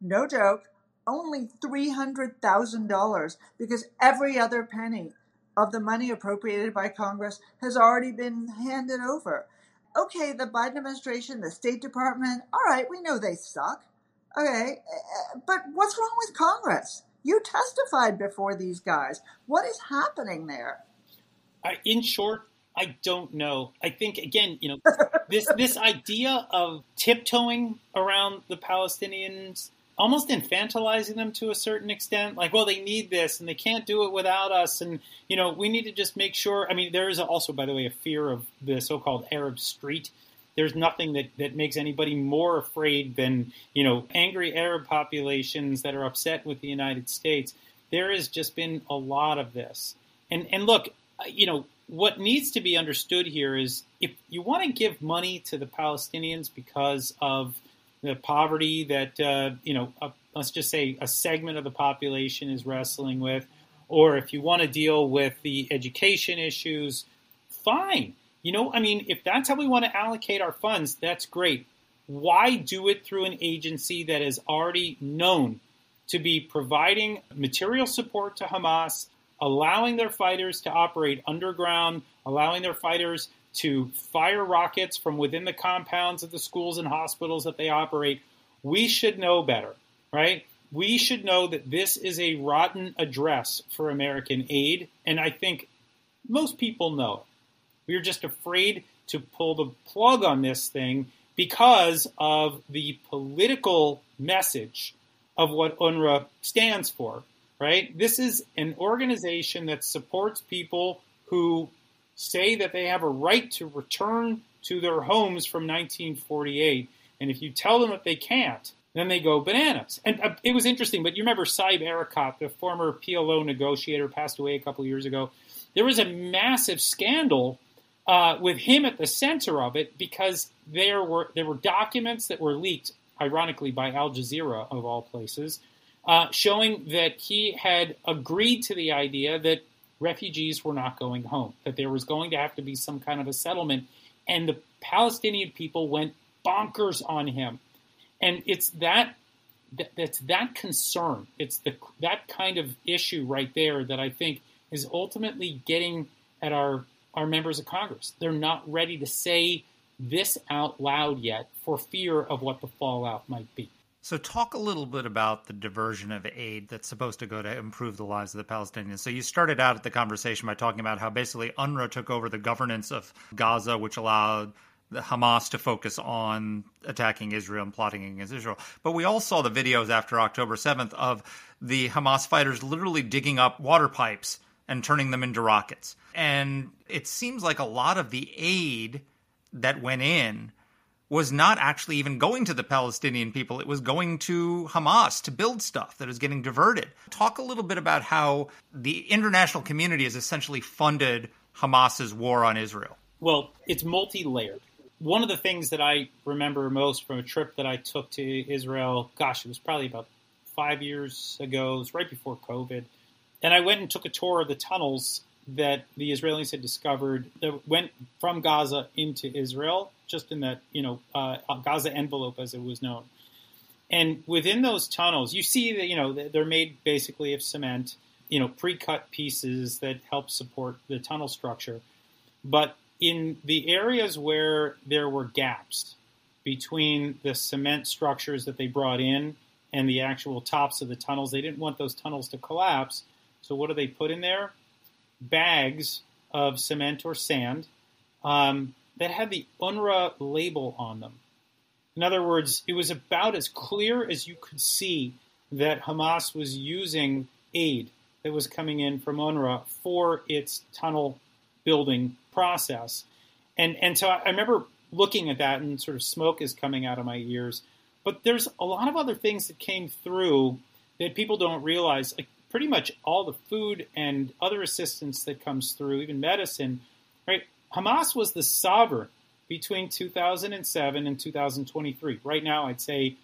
no joke, only $300,000 because every other penny of the money appropriated by Congress has already been handed over okay, the Biden administration, the State Department, all right, we know they suck. Okay, eh, but what's wrong with Congress? You testified before these guys. What is happening there? in short, I don't know. I think again, you know, [LAUGHS] this this idea of tiptoeing around the Palestinians almost infantilizing them to a certain extent. Like, well, they need this and they can't do it without us. And, you know, we need to just make sure. I mean, there is also, by the way, a fear of the so called Arab street. There's nothing that, that makes anybody more afraid than, you know, angry Arab populations that are upset with the United States. There has just been a lot of this. And, and look, you know, what needs to be understood here is if you want to give money to the Palestinians because of the poverty that uh, you know, a, let's just say a segment of the population is wrestling with, or if you want to deal with the education issues, fine. You know, I mean, if that's how we want to allocate our funds, that's great. Why do it through an agency that is already known to be providing material support to Hamas, allowing their fighters to operate underground, allowing their fighters to fire rockets from within the compounds of the schools and hospitals that they operate, we should know better, right? We should know that this is a rotten address for American aid, and I think most people know it. We're just afraid to pull the plug on this thing because of the political message of what UNRWA stands for, right? This is an organization that supports people who say that they have a right to return to their homes from 1948. And if you tell them that they can't, then they go bananas. And uh, it was interesting, but you remember Saeb Erekat, the former PLO negotiator, passed away a couple of years ago. There was a massive scandal uh, with him at the center of it because there were there were documents that were leaked, ironically by Al Jazeera of all places, uh, showing that he had agreed to the idea that refugees were not going home, that there was going to have to be some kind of a settlement. And the Palestinian people went bonkers on him. And it's that, that that's that concern. It's the that kind of issue right there that I think is ultimately getting at our our members of Congress. They're not ready to say this out loud yet for fear of what the fallout might be. So, talk a little bit about the diversion of aid that's supposed to go to improve the lives of the Palestinians. So, you started out at the conversation by talking about how basically UNRWA took over the governance of Gaza, which allowed the Hamas to focus on attacking Israel and plotting against Israel. But we all saw the videos after October 7th of the Hamas fighters literally digging up water pipes and turning them into rockets. And it seems like a lot of the aid that went in was not actually even going to the Palestinian people. It was going to Hamas to build stuff that is getting diverted. Talk a little bit about how the international community has essentially funded Hamas's war on Israel. Well, it's multi layered. One of the things that I remember most from a trip that I took to Israel, gosh, it was probably about five years ago, it was right before COVID. And I went and took a tour of the tunnels that the Israelis had discovered that went from Gaza into Israel, just in that you know uh, Gaza envelope as it was known. And within those tunnels, you see that you know they're made basically of cement, you know, pre-cut pieces that help support the tunnel structure. But in the areas where there were gaps between the cement structures that they brought in and the actual tops of the tunnels. They didn't want those tunnels to collapse. So what do they put in there? Bags of cement or sand um, that had the UNRWA label on them. In other words, it was about as clear as you could see that Hamas was using aid that was coming in from UNRWA for its tunnel building process. And and so I remember looking at that and sort of smoke is coming out of my ears. But there's a lot of other things that came through that people don't realize. Like pretty much all the food and other assistance that comes through, even medicine, right? Hamas was the sovereign between 2007 and 2023. Right now, I'd say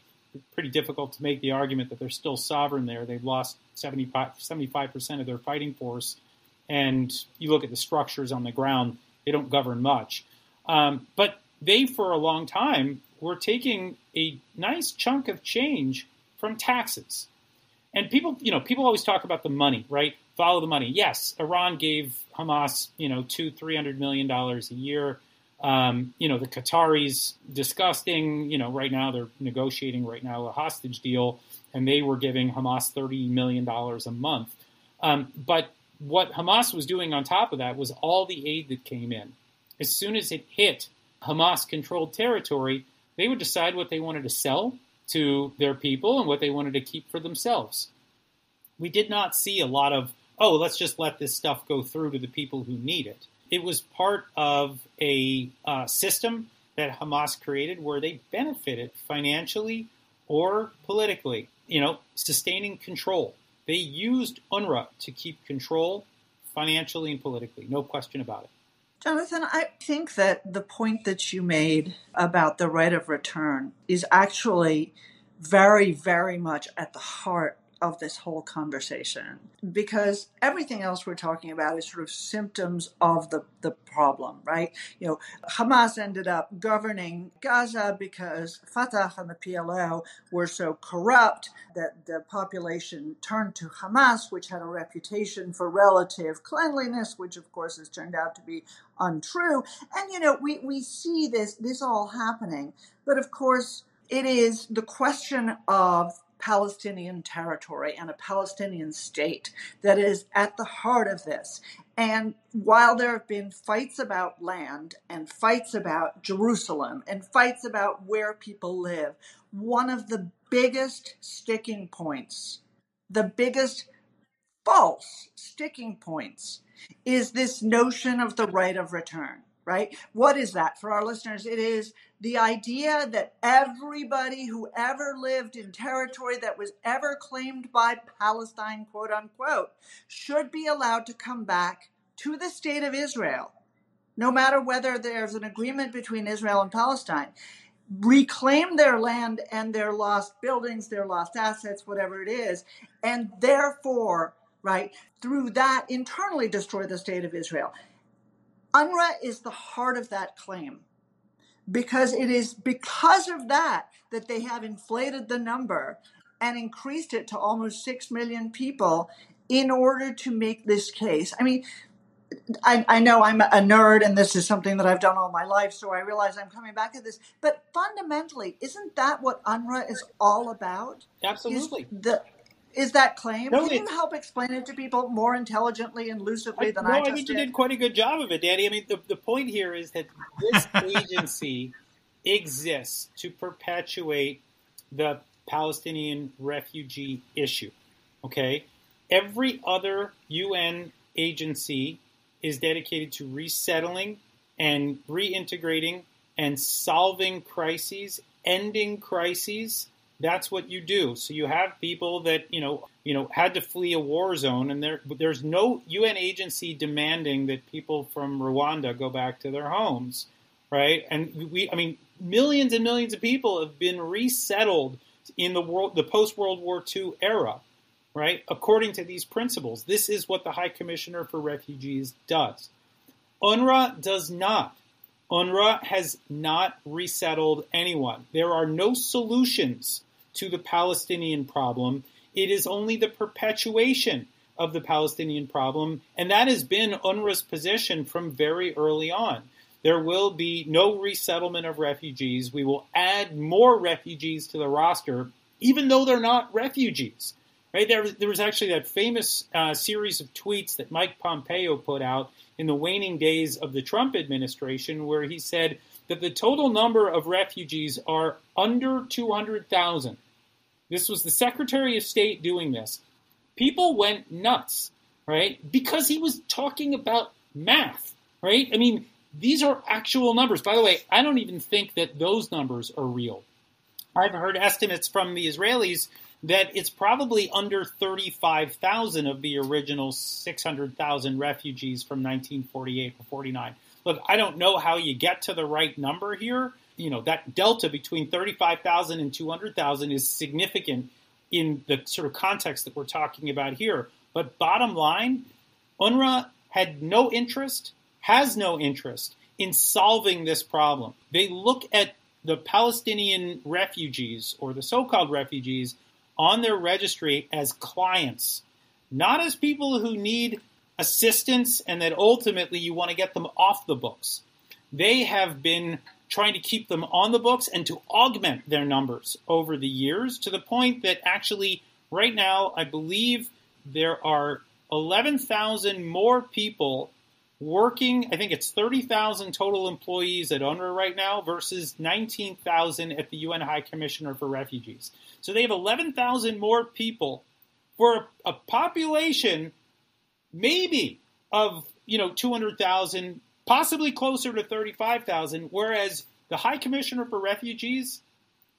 pretty difficult to make the argument that they're still sovereign there. They've lost 75, 75% of their fighting force. And you look at the structures on the ground, they don't govern much. Um, but they, for a long time, were taking a nice chunk of change from taxes. And people, you know, people always talk about the money, right? Follow the money. Yes, Iran gave Hamas, you know, two, three hundred million dollars a year. Um, you know, the Qataris, disgusting. You know, right now they're negotiating right now a hostage deal, and they were giving Hamas thirty million dollars a month. Um, but what Hamas was doing on top of that was all the aid that came in. As soon as it hit Hamas-controlled territory, they would decide what they wanted to sell to their people and what they wanted to keep for themselves. We did not see a lot of, oh, let's just let this stuff go through to the people who need it. It was part of a uh, system that Hamas created where they benefited financially or politically, you know, sustaining control. They used UNRWA to keep control financially and politically, no question about it. Jonathan, I think that the point that you made about the right of return is actually very, very much at the heart of this whole conversation because everything else we're talking about is sort of symptoms of the, the problem, right? You know, Hamas ended up governing Gaza because Fatah and the PLO were so corrupt that the population turned to Hamas, which had a reputation for relative cleanliness, which of course has turned out to be untrue. And, you know, we, we see this, this all happening. But of course, it is the question of Palestinian territory and a Palestinian state that is at the heart of this. And while there have been fights about land and fights about Jerusalem and fights about where people live, one of the biggest sticking points, the biggest false sticking points, is this notion of the right of return right? What is that for our listeners? It is the idea that everybody who ever lived in territory that was ever claimed by Palestine, quote unquote, should be allowed to come back to the state of Israel, no matter whether there's an agreement between Israel and Palestine. Reclaim their land and their lost buildings, their lost assets, whatever it is, and therefore, right, through that internally destroy the state of Israel. UNRWA is the heart of that claim because it is because of that that they have inflated the number and increased it to almost 6 million people in order to make this case. I mean, I, I, know I'm a nerd and this is something that I've done all my life, so I realize I'm coming back to this. But fundamentally, isn't that what UNRWA is all about? Absolutely. Is the is that claim? No, Can you help explain it to people more intelligently and lucidly than I, no, I just I think did? you did quite a good job of it, Dany. I mean, the, the point here is that this [LAUGHS] agency exists to perpetuate the Palestinian refugee issue. Okay? Every other UN agency is dedicated to resettling and reintegrating and solving crises, ending crises, that's what you do. So you have people that you know you know had to flee a war zone, and there there's no UN agency demanding that people from Rwanda go back to their homes, right? And we, I mean, millions and millions of people have been resettled in the world, the post World War II era, right? According to these principles, this is what the High Commissioner for Refugees does. UNRWA does not. UNRWA has not resettled anyone. There are no solutions to the Palestinian problem. It is only the perpetuation of the Palestinian problem, and that has been UNRWA's position from very early on. There will be no resettlement of refugees. We will add more refugees to the roster even though they're not refugees. Right? There, there was actually that famous uh, series of tweets that Mike Pompeo put out in the waning days of the Trump administration, where he said that the total number of refugees are under 200,000. This was the Secretary of State doing this. People went nuts, right? Because he was talking about math, right? I mean, these are actual numbers. By the way, I don't even think that those numbers are real. I've heard estimates from the Israelis that it's probably under 35,000 of the original 600,000 refugees from 1948 or 49. Look, I don't know how you get to the right number here. You know, that delta between 35,000 and 200,000 is significant in the sort of context that we're talking about here. But bottom line, UNRWA had no interest, has no interest in solving this problem. They look at the Palestinian refugees or the so called refugees on their registry as clients, not as people who need assistance and that ultimately you want to get them off the books. They have been trying to keep them on the books and to augment their numbers over the years to the point that actually, right now, I believe there are 11,000 more people working. I think it's 30,000 total employees at UNRWA right now versus 19,000 at the UN High Commissioner for Refugees. So they have 11,000 more people for a, a population maybe of, you know, 200,000, possibly closer to 35,000, whereas the High Commissioner for Refugees,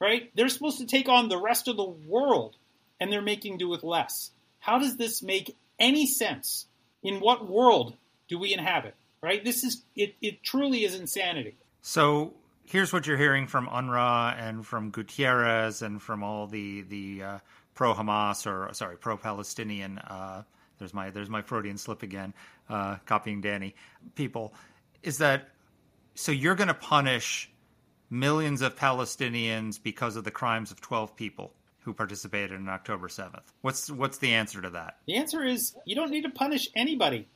right, they're supposed to take on the rest of the world and they're making do with less. How does this make any sense? In what world do we inhabit? Right? This is it. It truly is insanity. So here's what you're hearing from UNRWA and from Guterres and from all the the uh, pro Hamas or sorry pro Palestinian. Uh, there's my there's my Freudian slip again, uh, copying Dany. People is that so you're going to punish millions of Palestinians because of the crimes of 12 people who participated in October 7th. What's what's the answer to that? The answer is you don't need to punish anybody.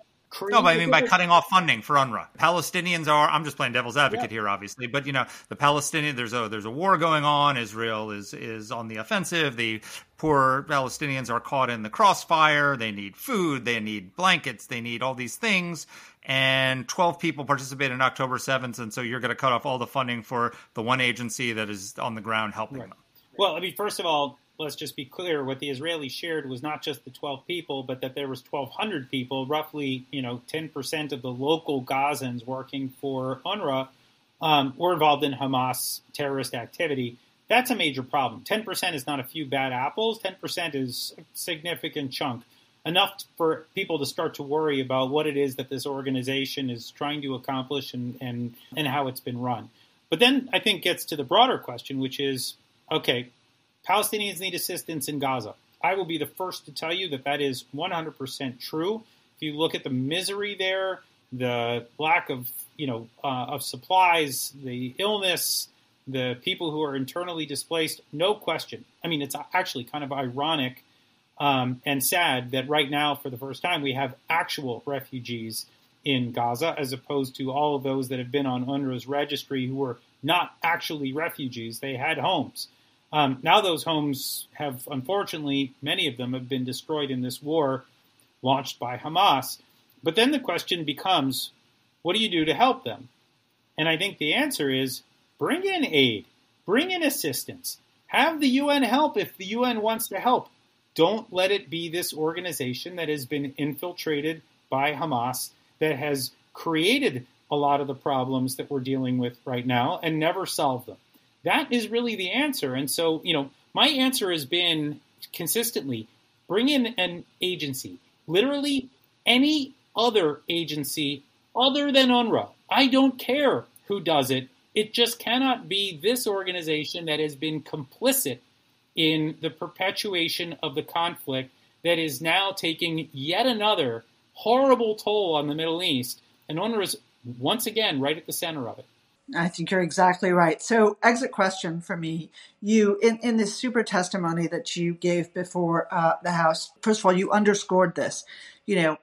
No, but I mean by cutting off funding for UNRWA. Palestinians are I'm just playing devil's advocate yeah. here obviously, but you know, the Palestinian there's a there's a war going on, Israel is is on the offensive. The poor Palestinians are caught in the crossfire. They need food, they need blankets, they need all these things. And 12 people participated in October 7th, and so you're going to cut off all the funding for the one agency that is on the ground helping right. them. Well, I mean, first of all, let's just be clear, what the Israelis shared was not just the 12 people, but that there was 1,200 people, roughly, you know, 10% of the local Gazans working for UNRWA um, were involved in Hamas terrorist activity. That's a major problem. 10% is not a few bad apples. 10% is a significant chunk, enough for people to start to worry about what it is that this organization is trying to accomplish and, and, and how it's been run. But then I think gets to the broader question, which is, okay, Palestinians need assistance in Gaza. I will be the first to tell you that that is 100% true. If you look at the misery there, the lack of you know uh, of supplies, the illness, the people who are internally displaced, no question. I mean, it's actually kind of ironic um, and sad that right now, for the first time, we have actual refugees in Gaza, as opposed to all of those that have been on UNRWA's registry who were not actually refugees. They had homes. Um, now those homes have, unfortunately, many of them have been destroyed in this war launched by Hamas. But then the question becomes, what do you do to help them? And I think the answer is bring in aid, bring in assistance, have the UN help if the UN wants to help. Don't let it be this organization that has been infiltrated by Hamas, that has created a lot of the problems that we're dealing with right now and never solved them. That is really the answer. And so, you know, my answer has been consistently bring in an agency, literally any other agency other than UNRWA. I don't care who does it. It just cannot be this organization that has been complicit in the perpetuation of the conflict that is now taking yet another horrible toll on the Middle East. And UNRWA is once again right at the center of it. I think you're exactly right. So, exit question for me. You, in, in this super testimony that you gave before uh, the House, first of all, you underscored this. You know,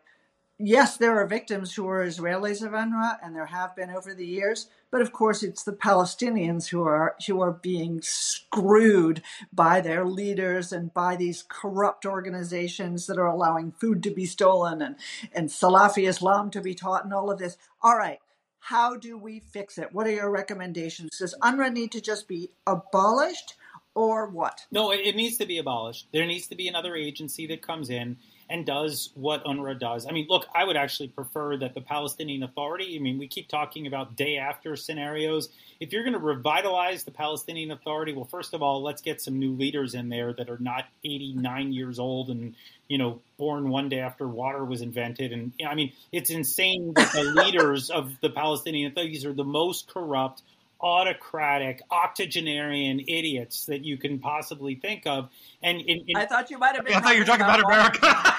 yes, there are victims who are Israelis of UNRWA, and there have been over the years, But of course, it's the Palestinians who are who are being screwed by their leaders and by these corrupt organizations that are allowing food to be stolen and, and Salafi Islam to be taught and all of this. All right. How do we fix it? What are your recommendations? Does UNRWA need to just be abolished or what? No, it needs to be abolished. There needs to be another agency that comes in and does what UNRWA does. I mean, look, I would actually prefer that the Palestinian Authority, I mean, we keep talking about day after scenarios. If you're going to revitalize the Palestinian Authority, well, first of all, let's get some new leaders in there that are not 89 years old and, you know, born one day after water was invented. And, I mean, it's insane that the [LAUGHS] leaders of the Palestinian Authority are the most corrupt, autocratic, octogenarian idiots that you can possibly think of. And, and, and I thought you might have been. I thought you were talking about, about America.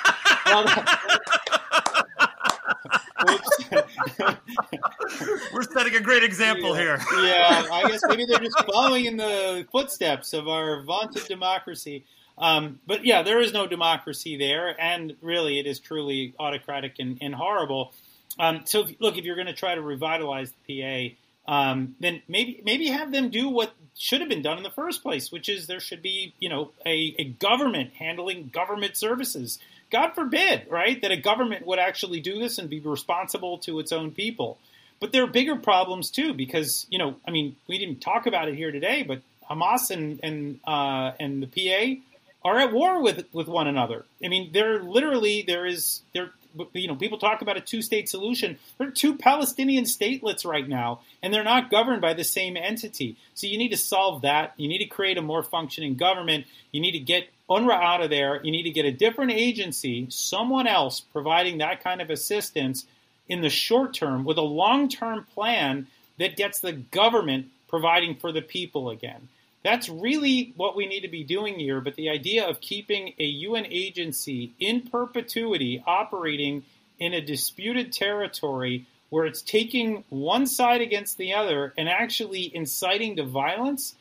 [LAUGHS] We're setting a great example yeah, here. yeah, I guess maybe they're just following in the footsteps of our vaunted democracy. Um, but yeah, there is no democracy there, and really, it is truly autocratic and, and horrible. Um, so, if, look, if you're going to try to revitalize the PA, um, then maybe maybe have them do what should have been done in the first place, which is there should be you know a, a government handling government services. God forbid, right, that a government would actually do this and be responsible to its own people. But there are bigger problems too, because you know, I mean, we didn't talk about it here today, but Hamas and and uh, and the PA are at war with with one another. I mean, they're literally there is there. You know, people talk about a two-state solution. There are two Palestinian statelets right now, and they're not governed by the same entity. So you need to solve that. You need to create a more functioning government. You need to get UNRWA out of there. You need to get a different agency, someone else providing that kind of assistance in the short term with a long term plan that gets the government providing for the people again. That's really what we need to be doing here. But the idea of keeping a UN agency in perpetuity operating in a disputed territory where it's taking one side against the other and actually inciting to violence,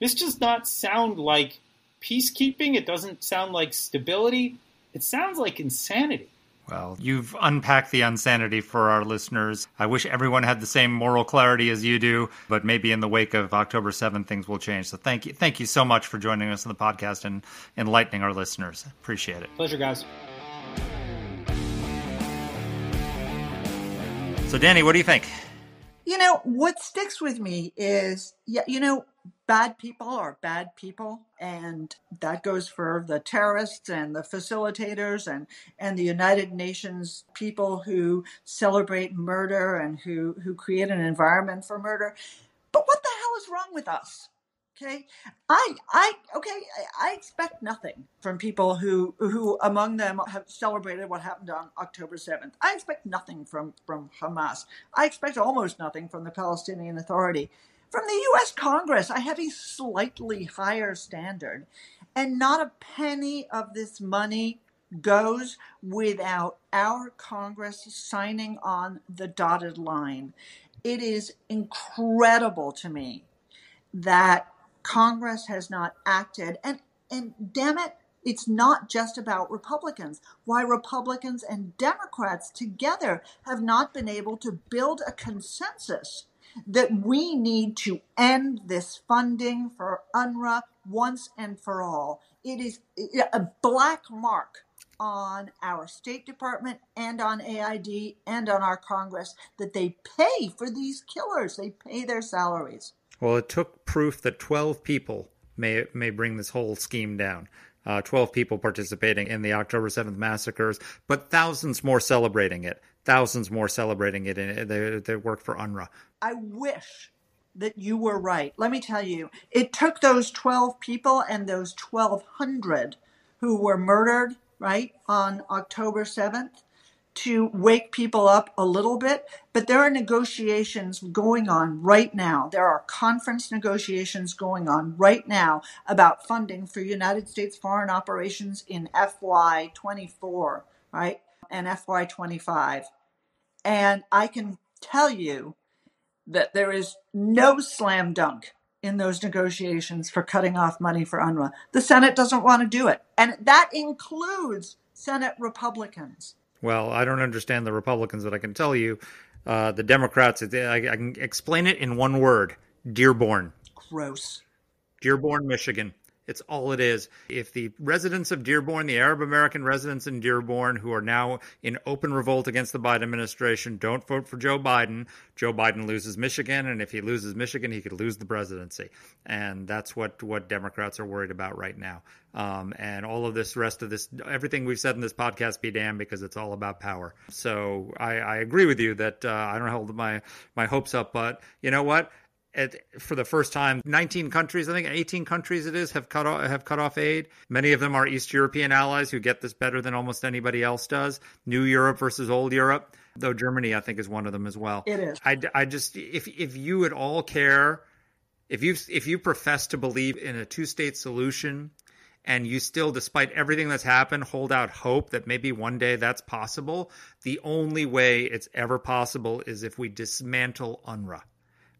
this does not sound like peacekeeping. It doesn't sound like stability. It sounds like insanity. Well, you've unpacked the insanity for our listeners. I wish everyone had the same moral clarity as you do, but maybe in the wake of October 7th, things will change. So thank you. Thank you so much for joining us on the podcast and enlightening our listeners. Appreciate it. Pleasure, guys. So, Dany, what do you think? You know, what sticks with me is, yeah, you know, bad people are bad people and that goes for the terrorists and the facilitators and and the united nations people who celebrate murder and who who create an environment for murder. But what the hell is wrong with us okay i i okay i, I expect nothing from people who who among them have celebrated what happened on october 7th i expect nothing from from hamas i expect almost nothing from the palestinian authority from the US Congress, I have a slightly higher standard. And not a penny of this money goes without our Congress signing on the dotted line. It is incredible to me that Congress has not acted. And, and damn it, it's not just about Republicans. Why Republicans and Democrats together have not been able to build a consensus that we need to end this funding for UNRWA once and for all. It is a black mark on our State Department and on AID and on our Congress that they pay for these killers. They pay their salaries. Well, it took proof that 12 people may may bring this whole scheme down. Uh, 12 people participating in the October 7th massacres, but thousands more celebrating it. Thousands more celebrating it. In, they, they work for UNRWA. I wish that you were right. Let me tell you, it took those 12 people and those 1,200 who were murdered, right, on October 7th to wake people up a little bit. But there are negotiations going on right now. There are conference negotiations going on right now about funding for United States foreign operations in FY24, right, and FY25. And I can tell you that there is no slam dunk in those negotiations for cutting off money for UNRWA. The Senate doesn't want to do it. And that includes Senate Republicans. Well, I don't understand the Republicans, but I can tell you Uh, the Democrats, I, I can explain it in one word Dearborn. Gross. Dearborn, Michigan. It's all it is. If the residents of Dearborn, the Arab American residents in Dearborn, who are now in open revolt against the Biden administration, don't vote for Joe Biden, Joe Biden loses Michigan, and if he loses Michigan, he could lose the presidency. And that's what what Democrats are worried about right now. Um, and all of this rest of this, everything we've said in this podcast, be damned, because it's all about power. So I, I agree with you that uh, I don't hold my my hopes up, but you know what? At, for the first time, 19 countries, I think 18 countries it is, have cut off, have cut off aid. Many of them are East European allies who get this better than almost anybody else does. New Europe versus old Europe, though Germany I think is one of them as well. It is. I, I just if if you at all care, if you if you profess to believe in a two state solution. And you still, despite everything that's happened, hold out hope that maybe one day that's possible. The only way it's ever possible is if we dismantle UNRWA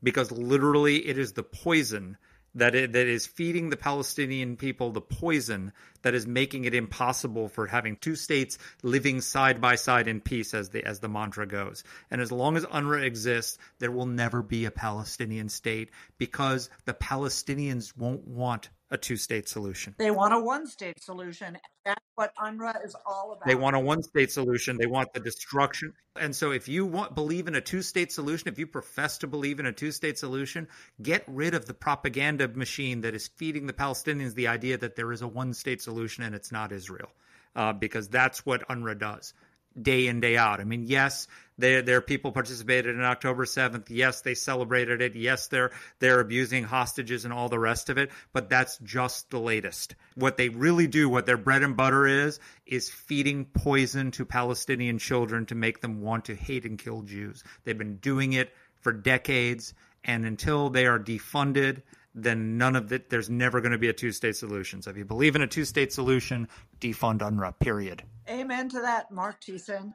because literally it is the poison that it, that is feeding the Palestinian people the poison that is making it impossible for having two states living side by side in peace as the as the mantra goes. And as long as UNRWA exists, there will never be a Palestinian state because the Palestinians won't want a two state solution. They want a one state solution. That's what UNRWA is all about. They want a one state solution. They want the destruction. And so if you want believe in a two state solution, if you profess to believe in a two state solution, get rid of the propaganda machine that is feeding the Palestinians the idea that there is a one state solution and it's not Israel. Uh, because that's what UNRWA does day in day out. I mean, yes, there their people participated in October 7th. Yes, they celebrated it. Yes, they're they're abusing hostages and all the rest of it, but that's just the latest. What they really do, what their bread and butter is, is feeding poison to Palestinian children to make them want to hate and kill Jews. They've been doing it for decades and until they are defunded then none of it there's never going to be a two-state solution so if you believe in a two-state solution defund unrwa period Amen to that, Marc Thiessen.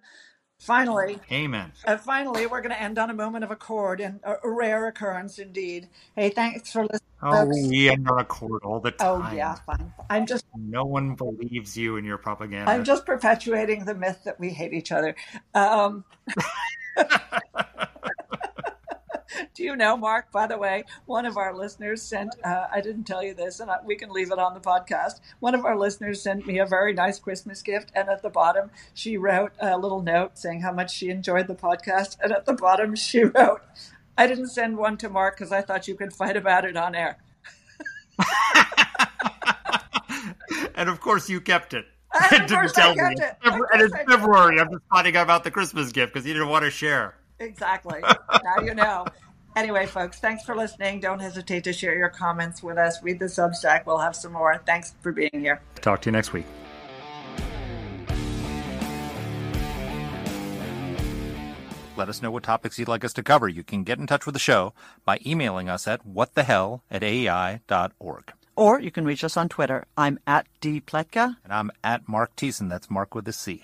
Finally, amen. Uh, finally, we're going to end on a moment of accord, and a, a rare occurrence indeed. Hey, thanks for listening. Oh, folks. we end on accord all the time. Oh, yeah, fine. I'm just, No one believes you and your propaganda. I'm just perpetuating the myth that we hate each other. Um, [LAUGHS] [LAUGHS] do you know, Marc? By the way, one of our listeners sent. Uh, I didn't tell you this, and I, we can leave it on the podcast. One of our listeners sent me a very nice Christmas gift, and at the bottom she wrote a little note saying how much she enjoyed the podcast, and at the bottom she wrote, "I didn't send one to Marc because I thought you could fight about it on air." [LAUGHS] and of course, you kept it. [LAUGHS] And didn't I tell kept me. it. And it's I. February. I'm just finding out about the Christmas gift because you didn't want to share. Exactly. now you know. Anyway, folks, thanks for listening. Don't hesitate to share your comments with us. Read the Substack. We'll have some more. Thanks for being here. Talk to you next week. Let us know what topics you'd like us to cover. You can get in touch with the show by emailing us at whatthehell at aei.org. Or you can reach us on Twitter. I'm at dpletka. And I'm at Marc Thiessen. That's Marc with a C.